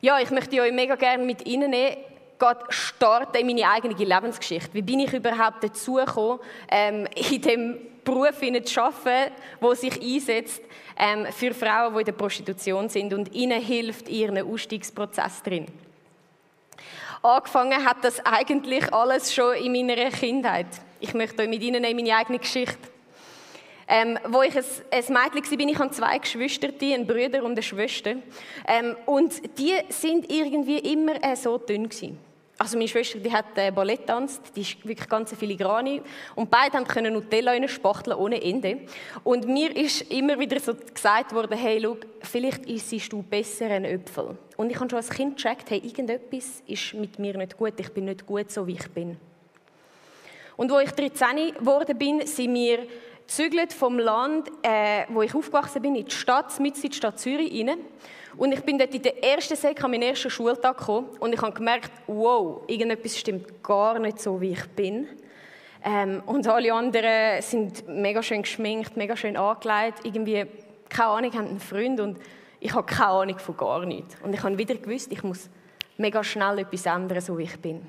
Ja, ich möchte euch mega gerne mit Ihnen nehmen, starten in meine eigene Lebensgeschichte. Wie bin ich überhaupt dazu gekommen, ähm, in dem Beruf zu arbeiten, der sich einsetzt ähm, für Frauen, die in der Prostitution sind und ihnen hilft, ihren Ausstiegsprozess drin. Angefangen hat das eigentlich alles schon in meiner Kindheit. Ich möchte euch mit Ihnen in meine eigene Geschichte. Ähm, wo ich ein, ein Mädchen war, ich habe zwei Geschwister, einen Bruder und eine Schwester. Ähm, und die sind irgendwie immer äh, so dünn gewesen. Also meine Schwester, die hat äh, Ballett tanzt, die ist wirklich ganz filigrane und beide haben Nutella spachteln ohne Ende. Und mir ist immer wieder so gesagt worden, hey, schau, vielleicht isst du besser einen Äpfel. Und ich habe schon als Kind gecheckt, hey, irgendetwas ist mit mir nicht gut, ich bin nicht gut so, wie ich bin. Und wo ich 13 geworden bin, sind wir gezügelt vom Land, äh, wo ich aufgewachsen bin, in die Stadt, mit in die Stadt Zürich rein. Und ich bin dort in der ersten Sek an meinen ersten Schultag gekommen und ich habe gemerkt, wow, irgendetwas stimmt gar nicht so, wie ich bin. Ähm, und alle anderen sind mega schön geschminkt, mega schön angelegt, irgendwie, keine Ahnung, haben einen Freund und ich habe keine Ahnung von gar nichts. Und ich habe wieder gewusst, ich muss mega schnell etwas ändern, so wie ich bin.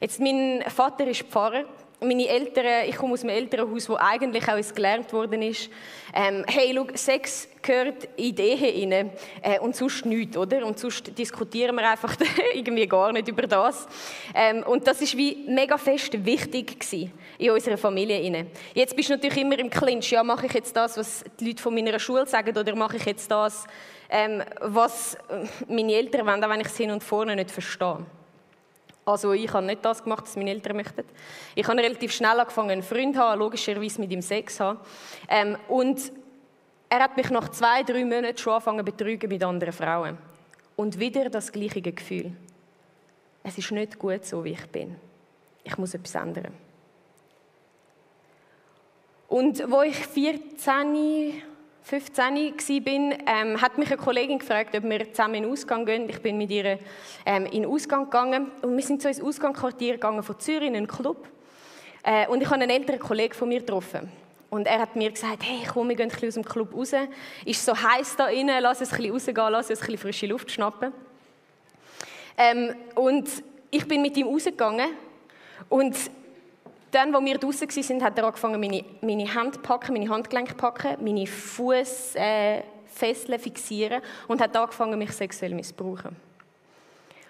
Jetzt, mein Vater ist Pfarrer meine Eltern, ich komme aus einem Elternhaus, wo eigentlich auch gelernt worden ist, ähm, hey, schau, Sex gehört in die Ehe rein äh, und sonst nichts, oder? Und sonst diskutieren wir einfach irgendwie gar nicht über das. Ähm, und das ist wie mega fest wichtig gewesen in unserer Familie rein. Jetzt bist du natürlich immer im Clinch, ja, mache ich jetzt das, was die Leute von meiner Schule sagen, oder mache ich jetzt das, ähm, was meine Eltern wollen, auch wenn ich es hin und vorne nicht verstehe. Also ich habe nicht das gemacht, was meine Eltern möchten. Ich habe relativ schnell angefangen, einen Freund zu haben, logischerweise mit ihm Sex zu haben. Ähm, und er hat mich nach zwei, drei Monaten schon angefangen zu betrügen mit anderen Frauen. Und wieder das gleiche Gefühl. Es ist nicht gut so, wie ich bin. Ich muss etwas ändern. Und wo ich 14 15 war, ähm, hat mich eine Kollegin gefragt, ob wir zusammen in den Ausgang gehen. Ich bin mit ihr ähm, in den Ausgang gegangen und wir sind so ins Ausgangsquartier gegangen von Zürich in einen Club. Äh, und ich habe einen älteren Kollegen von mir getroffen. Und er hat mir gesagt, hey, komm, wir gehen ein aus dem Club raus. Ist so heiß da innen, lass es ein rausgehen, lass uns ein frische Luft schnappen. Ähm, und ich bin mit ihm rausgegangen und dann, wo wir draußen waren, hat er angefangen, meine, meine Hand packen, meine Handgelenke packen, meine Fußfesseln äh, fixieren und hat angefangen, mich sexuell zu missbrauchen.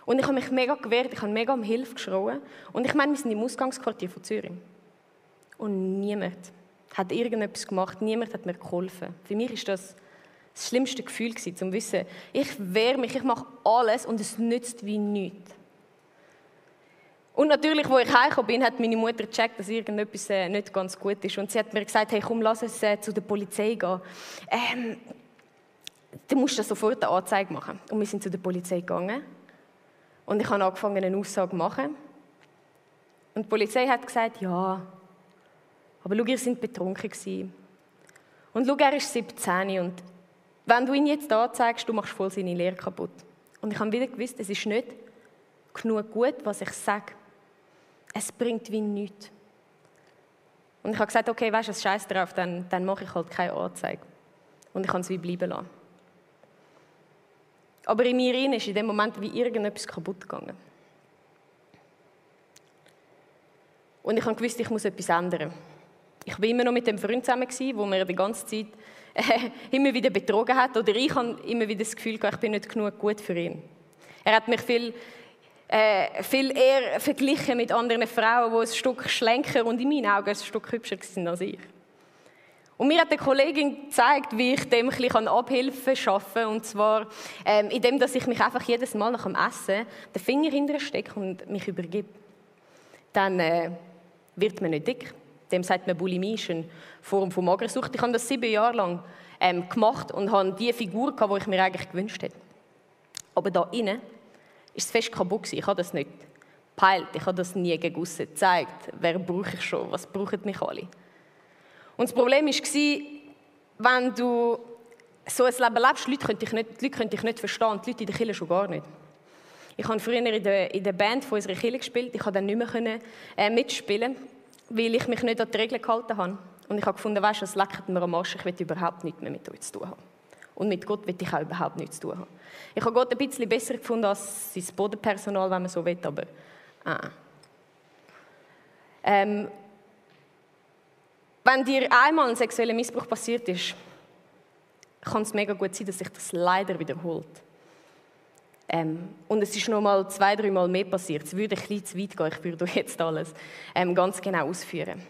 Und ich habe mich mega gewehrt, ich habe mega um Hilfe geschrien. Und ich meine, wir sind im Ausgangsquartier von Zürich. Und niemand hat irgendetwas gemacht, niemand hat mir geholfen. Für mich ist das das schlimmste Gefühl gewesen, zu wissen, ich wehre mich, ich mache alles und es nützt wie nichts. Und natürlich, wo ich heimgekommen bin, hat meine Mutter gecheckt, dass irgendetwas äh, nicht ganz gut ist. Und sie hat mir gesagt, hey, komm, lass uns äh, zu der Polizei gehen. Ähm, du musst das sofort eine Anzeige machen. Und wir sind zu der Polizei gegangen. Und ich habe angefangen, eine Aussage zu machen. Und die Polizei hat gesagt, ja, aber schau, ihr seid betrunken gewesen. Und schau, er ist 17 und wenn du ihn jetzt anzeigst, du machst voll seine Lehre kaputt. Und ich habe wieder gewusst, es ist nicht genug gut, was ich sage es bringt wie nichts. Und ich habe gesagt, okay, weißt du, scheiß drauf, dann, dann mache ich halt keine Anzeige. Und ich kann es wie bleiben lassen. Aber in mir rein ist in dem Moment wie irgendetwas kaputt gegangen. Und ich habe gewusst, ich muss etwas ändern. Ich war immer noch mit dem Freund zusammen, der mir die ganze Zeit äh, immer wieder betrogen hat. Oder ich habe immer wieder das Gefühl, ich bin nicht genug gut für ihn. Er hat mich viel äh, viel eher verglichen mit anderen Frauen, die ein Stück schlanker und in meinen Augen ein Stück hübscher sind als ich. Und mir hat eine Kollegin gezeigt, wie ich dem ein bisschen Abhilfe schaffen kann. Und zwar, ähm, indem dass ich mich einfach jedes Mal nach dem Essen den Finger hinterher stecke und mich übergebe. Dann äh, wird man nicht dick. Dem sagt man Bulimie, ist eine Form von Magersucht. Ich habe das sieben Jahre lang ähm, gemacht und habe die Figur die ich mir eigentlich gewünscht hätte. Aber da innen ist es fest kaputt Ich habe das nicht gepeilt, ich habe das nie gegen gezeigt. Wer brauche ich schon? Was brauchen mich alle? Und das Problem war, wenn du so ein Leben lebst, Leute können dich nicht, Leute können dich nicht verstehen, die Leute in der Kirche schon gar nicht. Ich habe früher in der, in der Band von unserer Kirche gespielt, ich konnte dann nicht mehr können, äh, mitspielen, weil ich mich nicht an die Regeln gehalten habe. Und ich habe gefunden, weißt du, das leckt mir am Arsch, ich will überhaupt nichts mehr mit euch zu tun haben. Und mit Gott will ich auch überhaupt nichts zu tun haben. Ich habe Gott ein bisschen besser gefunden als sein Bodenpersonal, wenn man so will, aber ah. ähm, wenn dir einmal ein sexueller Missbrauch passiert ist, kann es mega gut sein, dass sich das leider wiederholt. Ähm, und es ist noch mal zwei, drei Mal mehr passiert. Es würde ein bisschen zu weit gehen, ich würde jetzt alles ähm, ganz genau ausführen.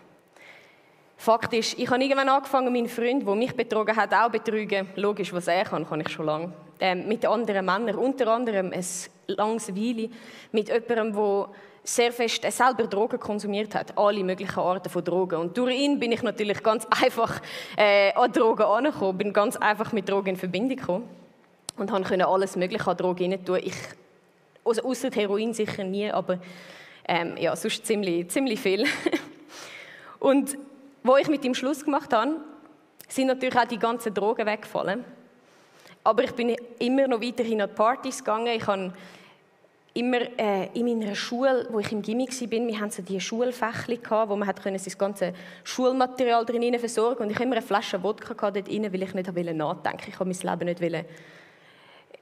Fakt ist, ich habe irgendwann angefangen, meinen Freund, der mich betrogen hat, auch betrügen. Logisch, was er kann, kann ich schon lange. Ähm, mit anderen Männern, unter anderem ein langes Weile mit jemandem, der sehr fest er selber Drogen konsumiert hat, alle möglichen Arten von Drogen. Und durch ihn bin ich natürlich ganz einfach äh, an Drogen angekommen, bin ganz einfach mit Drogen in Verbindung gekommen und konnte alles Mögliche an Drogen tun. Ich, also außer Heroin sicher nie, aber ähm, ja, sonst ziemlich, ziemlich viel. und wo ich mit ihm Schluss gemacht habe, sind natürlich auch die ganzen Drogen weggefallen. Aber ich bin immer noch weiterhin an Partys gegangen. Ich habe immer äh, in meiner Schule, wo ich im Gimmi war, wir hatten so diese Schulfächli, wo man können das ganze Schulmaterial drin versorgen und ich hatte immer eine Flasche Wodka dort drin, weil ich nicht nachdenken Ich habe mein Leben nicht wollen,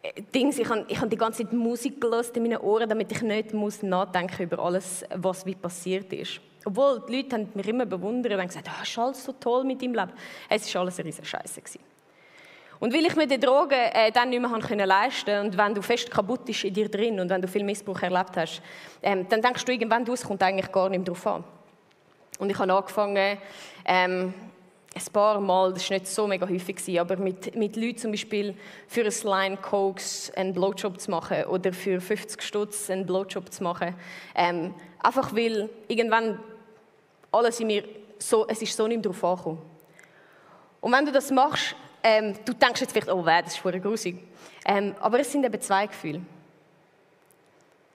äh, Dings, ich habe, ich habe die ganze Zeit Musik gelesen in meinen Ohren, damit ich nicht muss nachdenken über alles, was wie passiert ist. Obwohl die Leute haben mich immer bewundert und gesagt, oh, ist alles so toll mit deinem Leben. Es war alles eine riesige Scheiße. Und weil ich mir die Drogen äh, dann nicht mehr können leisten und wenn du fest kaputt bist in dir drin und wenn du viel Missbrauch erlebt hast, ähm, dann denkst du irgendwann, es kommt eigentlich gar nicht mehr drauf an. Und ich habe angefangen, ähm, ein paar Mal, das war nicht so mega häufig, aber mit, mit Leuten zum Beispiel für ein Line Cokes einen Blowjob zu machen oder für 50 Stutz einen Blowjob zu machen. Ähm, einfach weil irgendwann alles in mir, so, es ist so nicht mehr drauf angekommen. Und wenn du das machst, ähm, du denkst jetzt vielleicht, oh, weh, das ist voll grusig. Ähm, aber es sind eben zwei Gefühle.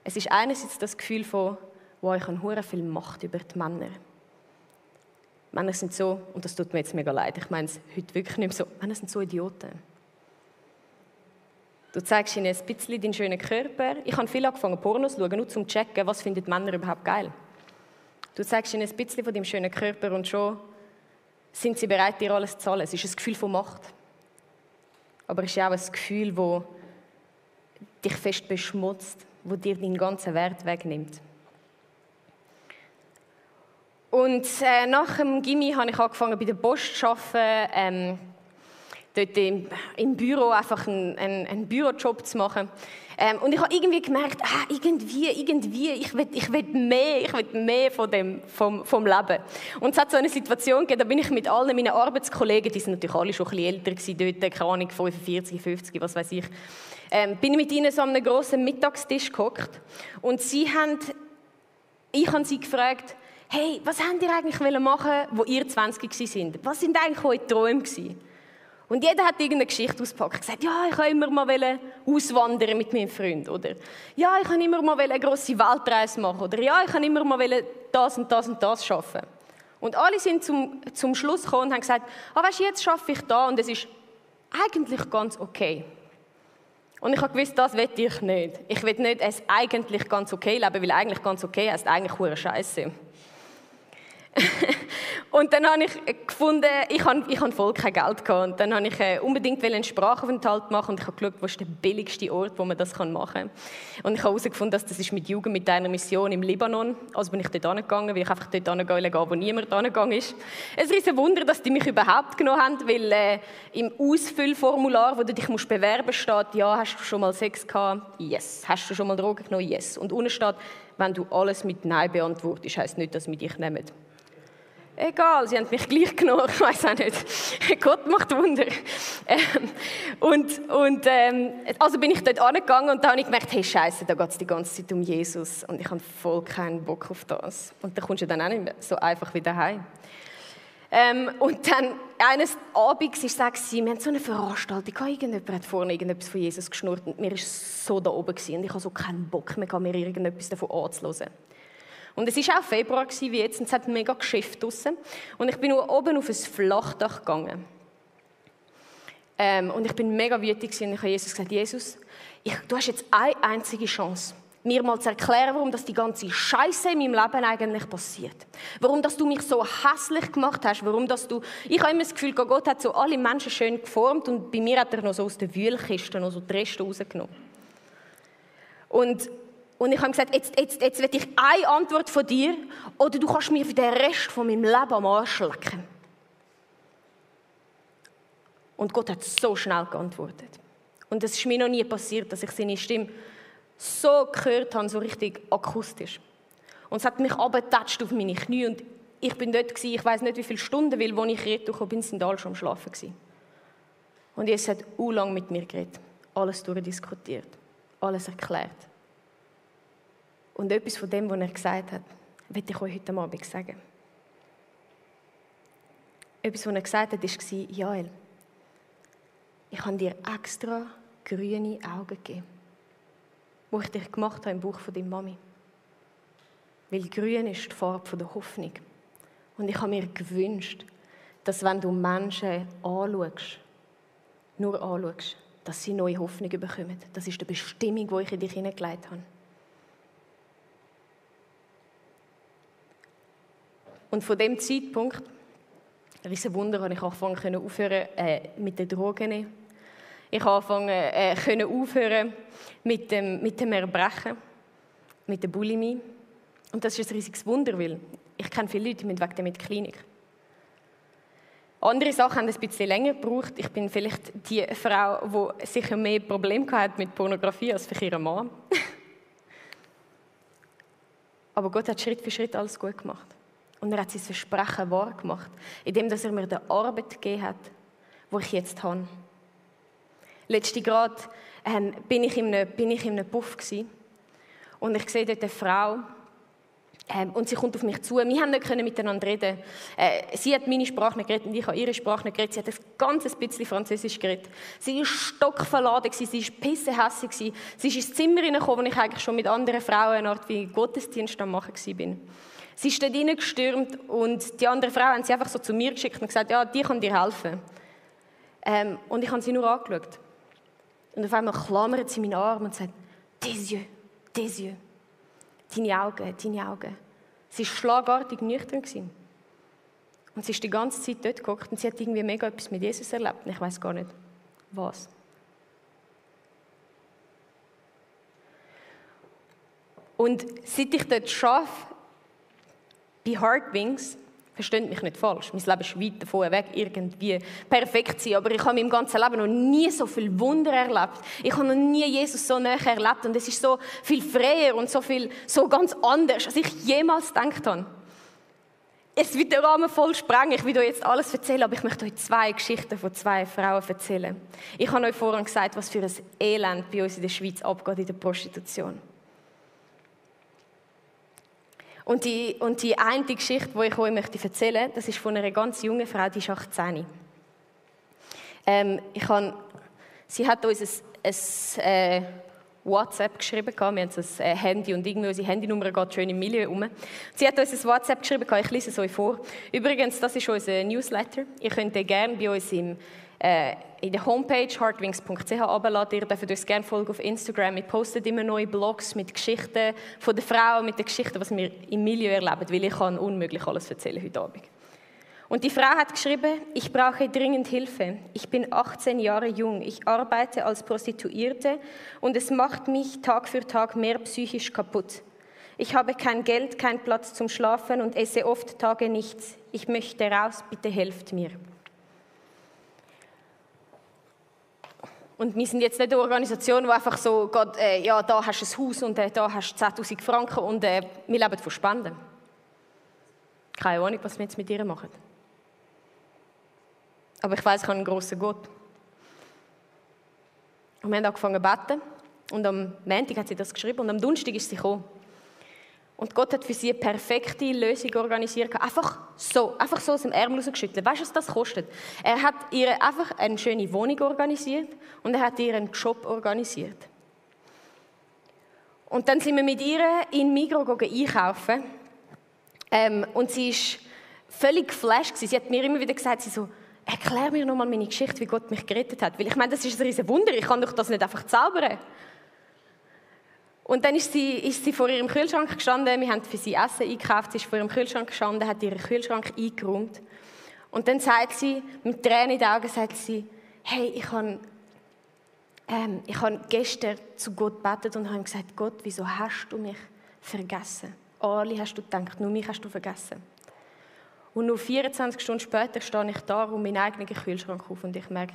Es ist einerseits das Gefühl von, wo ich habe viel Macht über die Männer. Männer sind so, und das tut mir jetzt mega leid, ich meine es heute wirklich nicht mehr so, Männer sind so Idioten. Du zeigst ihnen ein bisschen deinen schönen Körper. Ich habe viel angefangen, Pornos zu schauen, nur zum zu checken, was finden Männer überhaupt geil. Du zeigst ihnen ein bisschen von deinem schönen Körper und schon sind sie bereit, dir alles zu zahlen. Es ist ein Gefühl von Macht aber es ist auch ein Gefühl, das dich fest beschmutzt, wo dir deinen ganzen Wert wegnimmt. Und äh, nach dem Gimmi habe ich angefangen bei der Post zu arbeiten, ähm, dort im, im, Büro einfach einen, einen, einen Bürojob zu machen. Ähm, und ich habe irgendwie gemerkt, ah, irgendwie, irgendwie, ich will, ich will mehr, ich will mehr von dem, vom, vom Leben. Und es hat so eine Situation gegeben, da bin ich mit allen meinen Arbeitskollegen, die sind natürlich alle schon ein bisschen älter gewesen, dort, keine Ahnung, 45, 50, was weiß ich, ähm, bin mit ihnen so an einem grossen Mittagstisch gehockt. Und sie haben, ich habe sie gefragt, hey, was habt ihr eigentlich machen wo ihr 20 sind? Was sind eigentlich eure Träume gewesen? Und jeder hat irgendeine Geschichte ausgepackt. Gesagt, ja, ich wollte immer mal auswandern mit meinem Freund. Oder ja, ich wollte immer mal eine grosse Weltreise machen. Oder ja, ich wollte immer mal das und das und das schaffen. Und alle sind zum, zum Schluss gekommen und haben gesagt, ah, weißt jetzt schaffe ich da und es ist eigentlich ganz okay. Und ich habe gewusst, das will ich nicht. Ich will nicht es eigentlich ganz okay leben, weil eigentlich ganz okay heißt eigentlich hure Scheiße. und dann habe ich gefunden, ich habe, ich habe voll kein Geld gehabt. Und dann habe ich äh, unbedingt einen Sprachaufenthalt machen und ich habe geschaut, wo ist der billigste Ort, wo man das machen kann. Und ich habe herausgefunden, dass das ist mit Jugend mit einer Mission im Libanon. Also bin ich dort angegangen, weil ich einfach dort angehen wo niemand angegangen ist. Es ist ein Wunder, dass die mich überhaupt genommen haben, weil äh, im Ausfüllformular, wo du dich musst bewerben steht, ja, hast du schon mal Sex gehabt? Yes. Hast du schon mal Drogen genommen? Yes. Und unten steht, wenn du alles mit Nein beantwortest, heisst nicht, dass wir dich nehmen. Egal, sie haben mich gleich genommen, ich weiß auch nicht. Gott macht Wunder. Ähm, und und ähm, also bin ich dort angegangen und da habe ich gemerkt, hey Scheiße, da geht es die ganze Zeit um Jesus und ich habe voll keinen Bock auf das. Und da kommst du dann auch nicht mehr so einfach wieder heim. Ähm, und dann eines Abends ist es wir haben so eine Veranstaltung, irgendjemand hat vorne irgendetwas von Jesus geschnurrt und mir war so da oben und ich habe so keinen Bock mehr, mir irgendetwas davon anzuhören. Und es war auch Februar wie jetzt und es hat mega geschifft draussen. Und ich bin oben auf ein Flachdach gegangen. Ähm, und ich bin mega wütig und ich habe Jesus gesagt, Jesus, ich, du hast jetzt eine einzige Chance. mir mal zu erklären, warum das die ganze Scheiße in meinem Leben eigentlich passiert. Warum dass du mich so hässlich gemacht hast, warum dass du... Ich habe immer das Gefühl, Gott hat so alle Menschen schön geformt und bei mir hat er noch so aus der Wühlkiste noch so die Reste rausgenommen. Und, und ich habe gesagt, jetzt, jetzt, jetzt will ich eine Antwort von dir oder du kannst mir für den Rest von meinem Leben am Arsch lecken. Und Gott hat so schnell geantwortet. Und es ist mir noch nie passiert, dass ich seine Stimme so gehört habe, so richtig akustisch. Und es hat mich abgetatscht auf meine Knie und ich bin dort gewesen, ich weiß nicht wie viele Stunden, weil als ich retour bin, sind alle schon am Schlafen gewesen. Und Jesus hat u lang mit mir geredet, alles durchdiskutiert, alles erklärt. Und etwas von dem, was er gesagt hat, will ich euch heute Abend sagen. Etwas, was er gesagt hat, war, Jael, ich habe dir extra grüne Augen gegeben wo ich dich gemacht habe im Buch von deiner Mami. Weil grün ist die Farbe der Hoffnung. Und ich habe mir gewünscht, dass wenn du Menschen anschaust, nur anschaust, dass sie neue Hoffnung bekommen. Das ist die Bestimmung, die ich in dich hineingelegt habe. Und von dem Zeitpunkt, riesen Wunder, habe ich angefangen aufhören äh, mit den Drogen ich habe angefangen, äh, können aufhören mit dem, mit dem Erbrechen, mit der Bulimie. Und das ist ein riesiges Wunder, weil ich kenne viele Leute mit wegen der Klinik. Andere Sachen haben ein bisschen länger gebraucht. Ich bin vielleicht die Frau, die sicher mehr Probleme hatte mit Pornografie als für ihren Mann. Aber Gott hat Schritt für Schritt alles gut gemacht. Und er hat sein Versprechen wahr gemacht, indem er mir die Arbeit gegeben hat, die ich jetzt habe. Letzte Grad ähm, bin, ich in einem, bin Puff gewesen. und ich sehe dort eine Frau ähm, und sie kommt auf mich zu. Wir haben nicht miteinander reden. Äh, sie hat meine Sprache nicht geredet und ich habe ihre Sprache nicht geredet. Sie hat ein ganzes bisschen Französisch geredet. Sie war stockverladen, sie war pissehässig. Sie ist ins Zimmer hineingekommen, wo ich eigentlich schon mit anderen Frauen eine Art wie Gottesdienst am machen war. Sie ist dort reingestürmt und die andere Frau haben sie einfach so zu mir geschickt und gesagt, ja, die kann dir helfen. Ähm, und ich habe sie nur angeschaut. Und auf einmal klammert sie meinen Arm und sagt, des yeux, des yeux. Deine Augen, deine Augen. Sie war schlagartig nüchtern. Gewesen. Und sie ist die ganze Zeit dort geguckt und sie hat irgendwie mega etwas mit Jesus erlebt. Und ich weiß gar nicht, was. Und seit ich dort arbeite, bei Heartwings, Versteht mich nicht falsch. Mein Leben ist weit davon weg, irgendwie perfekt zu sein. Aber ich habe in meinem ganzen Leben noch nie so viel Wunder erlebt. Ich habe noch nie Jesus so näher erlebt. Und es ist so viel freier und so viel, so ganz anders, als ich jemals gedacht habe. Es wird den Rahmen voll sprengen. Ich will euch jetzt alles erzählen, aber ich möchte euch zwei Geschichten von zwei Frauen erzählen. Ich habe euch vorhin gesagt, was für ein Elend bei uns in der Schweiz abgeht in der Prostitution. Und die, und die eine Geschichte, die ich euch möchte erzählen möchte, das ist von einer ganz jungen Frau, die ist 18. Ähm, ich habe, sie hat uns ein, ein äh, WhatsApp geschrieben. Wir haben ein äh, Handy und irgendwie unsere Handynummer geht schön im Milieu um. Sie hat uns ein WhatsApp geschrieben, ich lese es euch vor. Übrigens, das ist unser Newsletter. Ihr könnt den gerne bei uns im äh, in der Homepage heartwings.ch abladen. Ihr dürft uns gerne folgen auf Instagram. Wir posten immer neue Blogs mit Geschichten von der Frau, mit den Geschichten, was wir im Milieu erleben, weil ich kann unmöglich alles erzählen heute Abend. Und die Frau hat geschrieben, ich brauche dringend Hilfe. Ich bin 18 Jahre jung. Ich arbeite als Prostituierte und es macht mich Tag für Tag mehr psychisch kaputt. Ich habe kein Geld, keinen Platz zum Schlafen und esse oft Tage nichts. Ich möchte raus, bitte helft mir. Und wir sind jetzt nicht eine Organisation, die einfach so, Gott, äh, ja, da hast du ein Haus und äh, da hast du 10'000 Franken und äh, wir leben von Spenden. Keine Ahnung, was wir jetzt mit ihr machen. Aber ich weiß, ich habe einen grossen Gott. Und wir haben angefangen zu beten. Und am Montag hat sie das geschrieben und am Donnerstag ist sie gekommen. Und Gott hat für sie eine perfekte Lösung organisiert. Einfach so, einfach so aus dem Ärmel rausgeschüttelt. Weißt du, was das kostet? Er hat ihr einfach eine schöne Wohnung organisiert und er hat ihr einen Job organisiert. Und dann sind wir mit ihr in Migros einkaufen. Ähm, und sie war völlig geflasht. Sie hat mir immer wieder gesagt, sie so, erklär mir nochmal meine Geschichte, wie Gott mich gerettet hat. Weil ich meine, das ist ein riesen Wunder. Ich kann doch das nicht einfach zaubern. Und dann ist sie, ist sie vor ihrem Kühlschrank gestanden, wir haben für sie Essen eingekauft, sie ist vor ihrem Kühlschrank gestanden, hat ihren Kühlschrank eingeräumt. Und dann sagt sie, mit Tränen in den Augen, sagt sie, hey, ich habe ähm, habe gestern zu Gott gebetet und habe gesagt, Gott, wieso hast du mich vergessen? Alle hast du gedacht, nur mich hast du vergessen. Und nur 24 Stunden später stehe ich da um meinen eigenen Kühlschrank auf und ich merke,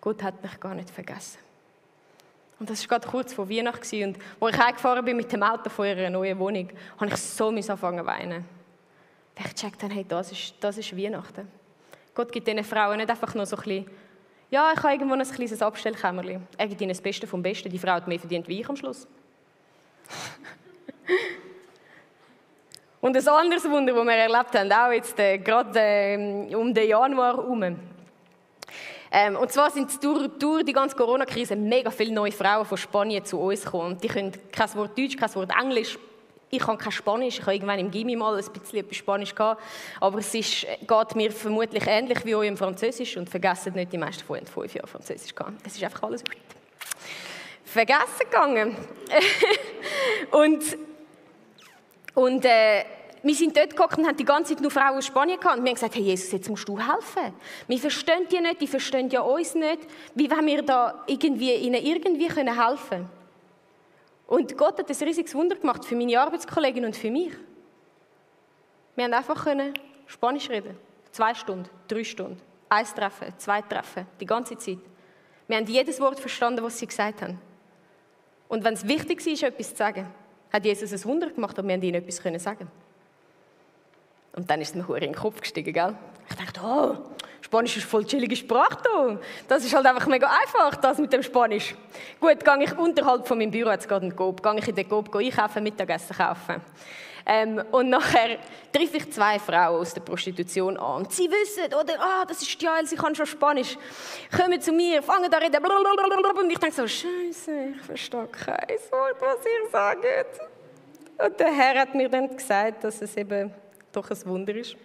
Gott hat mich gar nicht vergessen. Und das war gerade kurz vor Weihnachten. Und als ich heimgefahren bin mit dem Auto von ihrer neuen Wohnung, habe ich so angefangen zu weinen. Und ich checkt dann, hey, das ist, das ist Weihnachten. Gott gibt diesen Frauen nicht einfach nur so ein bisschen, ja, ich habe irgendwo ein kleines Abstellkämmerchen. Er gibt ihnen das Beste vom Besten. Die Frau hat mehr verdient wie ich am Schluss. Und ein anderes Wunder, das wir erlebt haben, auch jetzt äh, gerade äh, um den Januar herum. Ähm, und zwar sind durch, durch die ganze Corona-Krise mega viele neue Frauen von Spanien zu uns gekommen. Die können kein Wort Deutsch, kein Wort Englisch. Ich kann kein Spanisch. Ich habe irgendwann im Gimmi mal ein bisschen etwas Spanisch gehabt. Aber es ist, geht mir vermutlich ähnlich wie euch im Französisch. Und vergessen nicht, die meisten von euch fünf Jahre Französisch gehabt. Es ist einfach alles vergessen gegangen. und und äh, wir sind dort gekommen und haben die ganze Zeit nur Frauen aus Spanien gehabt. Und wir haben gesagt, hey Jesus, jetzt musst du helfen. Wir verstehen die nicht, die verstehen ja uns nicht. Wie wollen wir da irgendwie, ihnen irgendwie können helfen Und Gott hat ein riesiges Wunder gemacht für meine Arbeitskollegin und für mich. Wir haben einfach können Spanisch reden. Zwei Stunden, drei Stunden. Eins Treffen, zwei Treffen, die ganze Zeit. Wir haben jedes Wort verstanden, was sie gesagt haben. Und wenn es wichtig war, etwas zu sagen, hat Jesus ein Wunder gemacht, aber wir haben ihnen etwas sagen. Und dann ist es mir in den Kopf gestiegen, gell? Ich dachte, oh, Spanisch ist voll chillige Sprache da. Das ist halt einfach mega einfach, das mit dem Spanisch. Gut, gehe ich unterhalb von meinem Büro, jetzt gerade in Coop, gehe ich in den Coop einkaufen, Mittagessen kaufen. Ähm, und nachher treffe ich zwei Frauen aus der Prostitution an. Und sie wissen, oder, ah, das ist Jael, sie kann schon Spanisch. Kommen zu mir, fangen da reden, blablabla. und ich denke so, Scheiße, ich verstehe kein Wort, was ihr sagt. Und der Herr hat mir dann gesagt, dass es eben doch ein Wunder ist.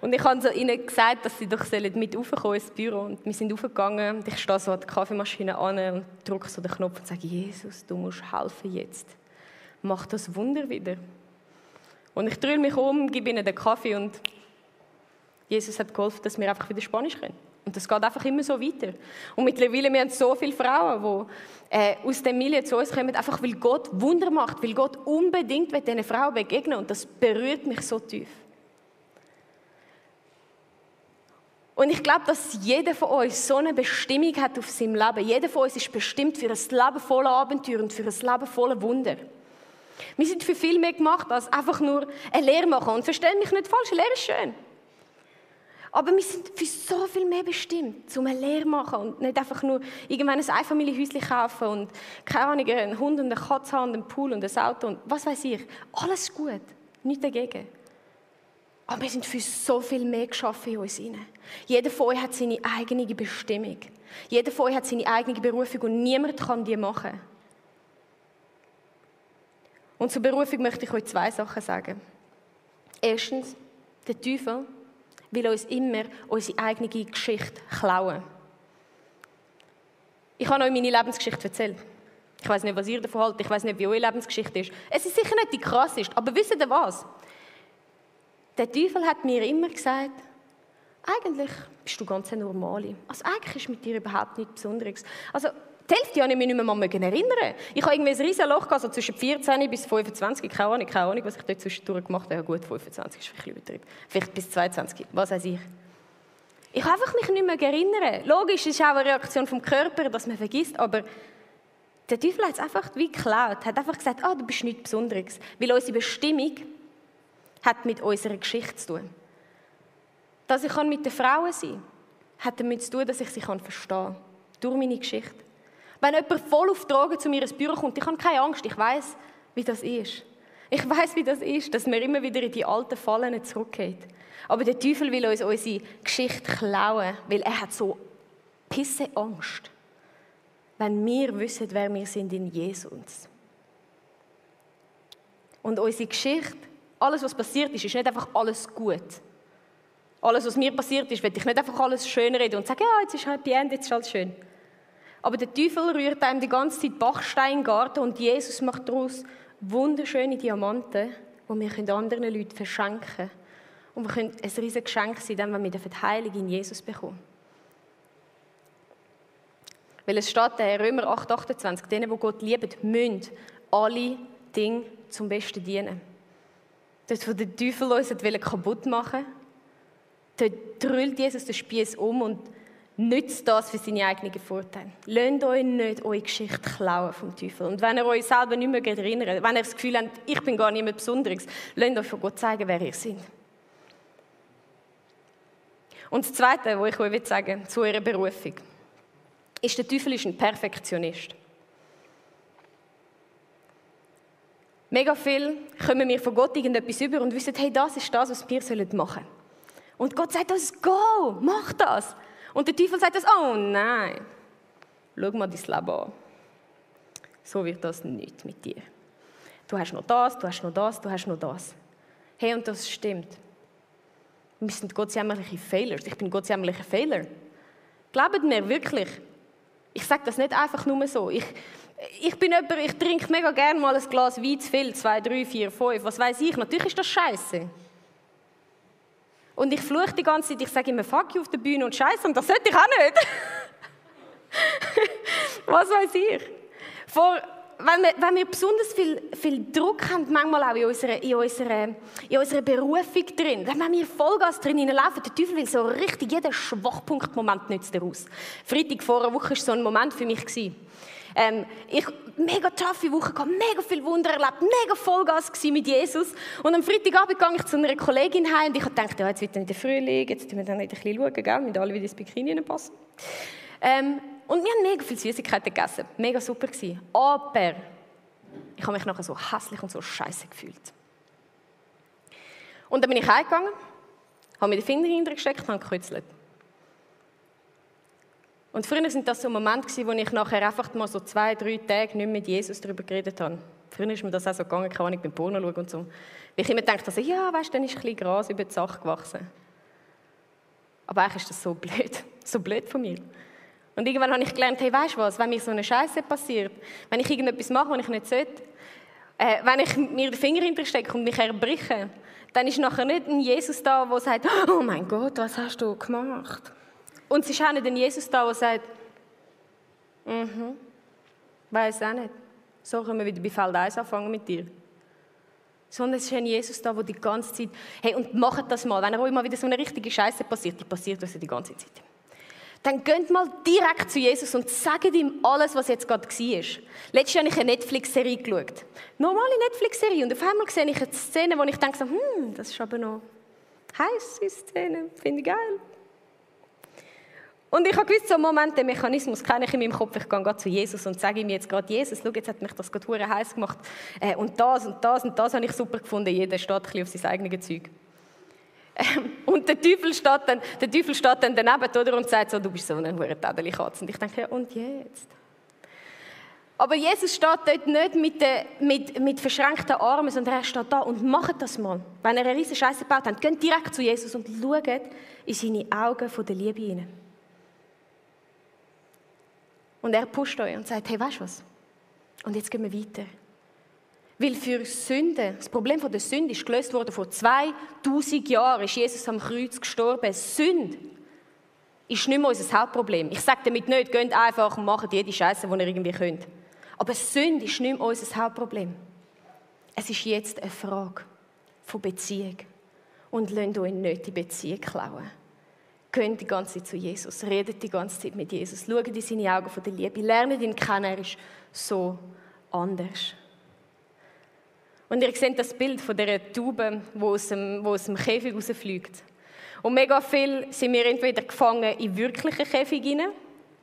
Und ich habe ihnen gesagt, dass sie doch mit raufkommen ins Büro. Und wir sind raufgegangen und ich stehe so an der Kaffeemaschine an und drücke so den Knopf und sage, Jesus, du musst helfen jetzt. Mach das Wunder wieder. Und ich drehe mich um, gebe ihnen den Kaffee und Jesus hat geholfen, dass wir einfach wieder Spanisch können. Und das geht einfach immer so weiter. Und mittlerweile wir haben so viele Frauen, die äh, aus dem Milieu zu uns kommen, einfach weil Gott Wunder macht, weil Gott unbedingt diesen Frauen begegnen Und das berührt mich so tief. Und ich glaube, dass jeder von uns so eine Bestimmung hat auf seinem Leben. Jeder von uns ist bestimmt für ein Leben voller Abenteuer und für ein Leben voller Wunder. Wir sind für viel mehr gemacht, als einfach nur eine Lehre machen. Und verstehe mich nicht falsch, Lehre ist schön. Aber wir sind für so viel mehr bestimmt, um eine Lehre zu machen und nicht einfach nur irgendwann ein Einfamilienhäuschen kaufen und keine Ahnung, einen Hund und eine Katze haben und einen Pool und ein Auto und was weiß ich. Alles gut, nichts dagegen. Aber wir sind für so viel mehr geschaffen in uns hinein. Jeder von euch hat seine eigene Bestimmung. Jeder von euch hat seine eigene Berufung und niemand kann die machen. Und zur Berufung möchte ich euch zwei Sachen sagen. Erstens, der Teufel will uns immer unsere eigene Geschichte klauen. Ich habe euch meine Lebensgeschichte erzählt. Ich weiß nicht, was ihr davon haltet. Ich weiß nicht, wie eure Lebensgeschichte ist. Es ist sicher nicht die krasseste, aber wisst ihr was? Der Teufel hat mir immer gesagt, eigentlich bist du ganz eine Normale. Also eigentlich ist mit dir überhaupt nichts Besonderes. Also die Hälfte kann ich mich nicht mehr erinnern. Ich habe irgendwie ein riesiges Loch gehabt, so zwischen 14 bis 25, keine Ahnung, keine Ahnung, was ich dort zwischendurch gemacht habe. Ja gut, 25 ist vielleicht übertrieben. Vielleicht bis 22, was weiß ich. Ich habe einfach mich nicht mehr erinnern. Logisch ist auch eine Reaktion vom Körper, dass man vergisst, aber der Teufel hat es einfach wie geklaut, hat einfach gesagt, ah, du bist nichts Besonderes. Weil unsere Bestimmung hat mit unserer Geschichte zu tun. Dass ich mit den Frauen sein kann, hat damit zu tun, dass ich sie verstehen kann. Durch meine Geschichte. Wenn jemand voll auf Drogen zu mir ins Büro kommt, ich habe keine Angst, ich weiß, wie das ist. Ich weiß, wie das ist, dass man immer wieder in die alten Fallen zurückgeht. Aber der Teufel will uns unsere Geschichte klauen, weil er hat so pisse Angst, wenn wir wissen, wer wir sind in Jesus. Und unsere Geschichte, alles, was passiert ist, ist nicht einfach alles gut. Alles, was mir passiert ist, will ich nicht einfach alles schön reden und sagen, ja, jetzt ist Happy End, jetzt ist alles schön. Aber der Teufel rührt einem die ganze Zeit Bachstein in den Garten und Jesus macht daraus wunderschöne Diamanten, die wir anderen Leuten verschenken können. Und wir können ein riesiges Geschenk sein, wenn wir die Heilung in Jesus bekommen. Weil es steht in Römer 8, 28, denen, die Gott lieben, müssen alle Dinge zum Besten dienen. Dort, wo der Teufel uns kaputt machen wollte, dort drüllt Jesus den Spieß um und nützt das für seine eigenen Vorteile. Lasst euch nicht eure Geschichte klauen vom Teufel. Und wenn ihr euch selber nicht mehr erinnert, wenn ihr das Gefühl habt, ich bin gar niemand Besonderes, lasst euch von Gott zeigen, wer ihr seid. Und das Zweite, was ich euch sagen will, zu eurer Berufung, ist, der Teufel ist ein Perfektionist. Mega viel kommen wir von Gott irgendetwas über und wissen, hey, das ist das, was wir machen sollen. Und Gott sagt uns, go, mach das. Und der Teufel sagt uns, oh nein, schau mal dein Leben an. So wird das nicht mit dir. Du hast noch das, du hast noch das, du hast noch das. Hey, und das stimmt. Wir sind gottjämmerliche Failers. Ich bin gottjämmerlicher Fehler. Glaubt mir wirklich. Ich sage das nicht einfach nur so. Ich, ich bin jemand, ich trinke mega gerne mal ein Glas Wein zu viel, zwei, drei, vier, fünf, was weiß ich. Natürlich ist das scheiße. Und ich fluche die ganze Zeit, ich sage immer Fuck you auf der Bühne und Scheiße und das sollte ich auch nicht. was weiß ich. Vor, wenn, wir, wenn wir besonders viel, viel Druck haben, manchmal auch in unserer, in unserer, in unserer Berufung drin, wenn wir Vollgas drin laufen, der Teufel will so richtig jeden Schwachpunktmoment nützt er aus. Freitag vor einer Woche war so ein Moment für mich. Gewesen. Ähm, ich mega taffe Woche gehabt, mega viel Wunder erlebt, mega Vollgas mit Jesus. Und am Freitagabend gehe ich zu einer Kollegin heim und ich gedacht, ja, jetzt wird dann der Frühling, jetzt müssen wir dann nicht ein bisschen schauen, mit alle, wie das Bikini passen. Ähm, und wir haben mega viele Süßigkeiten gegessen, mega super gewesen. Aber ich habe mich nachher so hässlich und so scheiße gefühlt. Und dann bin ich heimgegangen, habe mir den Finger hineingesteckt und habe gekürzelt. Und früher sind das so Momente gewesen, wo ich nachher einfach mal so zwei, drei Tage nicht mit Jesus darüber geredet habe. Früher ist mir das auch so gegangen, kann ich beim Porno schauen und so. Weil ich immer dachte, also, ja, weißt dann ist ein bisschen Gras über die Sache gewachsen. Aber eigentlich ist das so blöd. So blöd von mir. Und irgendwann habe ich gelernt, hey, weißt du was, wenn mir so eine Scheiße passiert, wenn ich irgendetwas mache, was ich nicht sollte, äh, wenn ich mir den Finger hinterstecke und mich erbreche, dann ist nachher nicht ein Jesus da, der sagt, oh mein Gott, was hast du gemacht? Und auch nicht ein Jesus da, der sagt, mhm, weiß auch nicht. So können wir wieder bei Feld 1 anfangen mit dir. Sondern es ist ein Jesus da, der die ganze Zeit, hey, und macht das mal, wenn euch mal wieder so eine richtige Scheiße passiert, die passiert uns ja die ganze Zeit. Dann geht mal direkt zu Jesus und sagt ihm alles, was jetzt gerade war. Letztes Jahr habe ich eine Netflix-Serie geschaut. Normale Netflix-Serie. Und auf einmal sehe ich eine Szene, wo ich denke, hm, das ist aber noch heiß, die Szene. Finde ich geil. Und ich habe gewusst, so einen Moment, den Mechanismus kenne ich in meinem Kopf. Ich gehe zu Jesus und sage ihm jetzt gerade, Jesus, schau, jetzt hat mich das gerade heiß gemacht. Äh, und das und das und das habe ich super gefunden. Jeder steht ein bisschen auf sein eigenes Zeug. Ähm, und der Teufel, steht dann, der Teufel steht dann daneben oder, und sagt so, du bist so eine hure Katze. Und ich denke, ja, und jetzt? Aber Jesus steht dort nicht mit, de, mit, mit verschränkten Armen, sondern er steht da und macht das mal. Wenn er eine riesige Scheiße gebaut hat, geht direkt zu Jesus und schaut in seine Augen von der Liebe hinein. Und er pusht euch und sagt, hey, weißt du was? Und jetzt gehen wir weiter. Weil für Sünde, das Problem von der Sünde ist gelöst worden vor 2000 Jahren, ist Jesus am Kreuz gestorben. Sünde ist nicht mehr unser Hauptproblem. Ich sage damit nicht, geht einfach und macht jede Scheiße, die ihr irgendwie könnt. Aber Sünde ist nicht mehr unser Hauptproblem. Es ist jetzt eine Frage von Beziehung. Und lasst euch nicht die Beziehung klauen. Geht die ganze Zeit zu Jesus, redet die ganze Zeit mit Jesus, schaut in seine Augen von der Liebe, lernt ihn kennen, er ist so anders. Und ihr seht das Bild von dieser Taube, die aus dem, aus dem Käfig rausfliegt. Und mega viel sind wir entweder gefangen in wirklichen Käfig rein,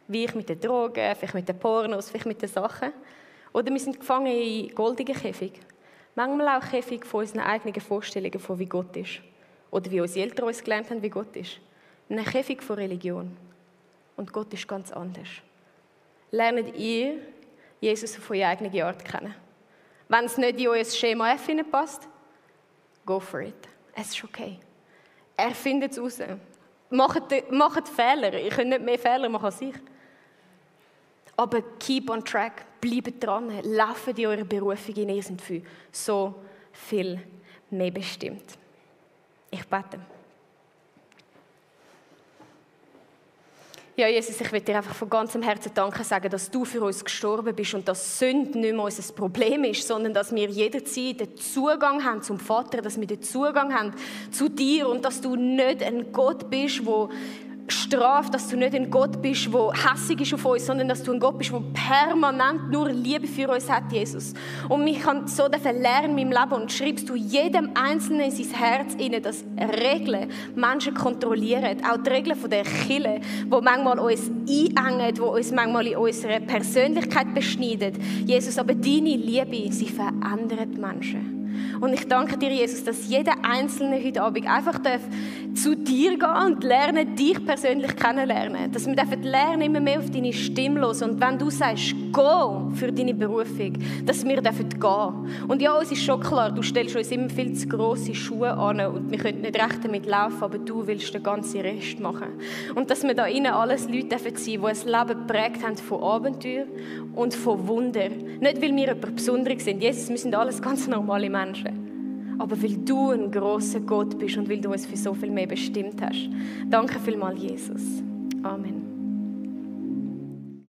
wie ich mit den Drogen, vielleicht mit den Pornos, vielleicht mit den Sachen. Oder wir sind gefangen in goldigen Käfig. Manchmal auch Käfig von unseren eigenen Vorstellungen von wie Gott ist. Oder wie unsere Eltern uns gelernt haben, wie Gott ist einem Käfig von Religion. Und Gott ist ganz anders. Lernt ihr Jesus auf eure eigene Art kennen. Wenn es nicht in euer Schema F passt, go for it. Es ist okay. Er findet es raus. Macht, macht Fehler. Ihr könnt nicht mehr Fehler machen als ich. Aber keep on track, bleibt dran, laufen in eure Berufung in. Ihr sind für so viel mehr bestimmt. Ich bete. Ja, Jesus, ich will dir einfach von ganzem Herzen danken sagen, dass du für uns gestorben bist und dass Sünde nicht mehr unser Problem ist, sondern dass wir jederzeit den Zugang haben zum Vater, dass wir den Zugang haben zu dir und dass du nicht ein Gott bist, der straft, dass du nicht ein Gott bist, der hässig ist auf uns, sondern dass du ein Gott bist, der permanent nur Liebe für uns hat, Jesus. Und ich kann so lernen in meinem Leben und schreibst du jedem Einzelnen in sein Herz inne, dass Regeln Menschen kontrollieren, auch die Regeln von der Kille, wo manchmal uns einengen, wo uns manchmal in unserer Persönlichkeit beschneiden. Jesus, aber deine Liebe, sie verändert Menschen. Und ich danke dir, Jesus, dass jeder Einzelne heute Abend einfach darf zu dir gehen und lernen, dich persönlich kennenlernen. Dass wir dürfen lernen, immer mehr auf deine Stimme los. Und wenn du sagst, go für deine Berufung, dass wir dürfen gehen. Und ja, uns ist schon klar, du stellst uns immer viel zu grosse Schuhe an und wir können nicht recht damit laufen, aber du willst den ganzen Rest machen. Und dass wir da innen alles Leute dürfen sein, die ein Leben geprägt haben von Abenteuer und von Wunder. Nicht, weil wir jemand Besonderes sind. Jesus, wir sind alles ganz normale Menschen aber weil du ein großer Gott bist und weil du uns für so viel mehr bestimmt hast. Danke vielmals, Jesus. Amen.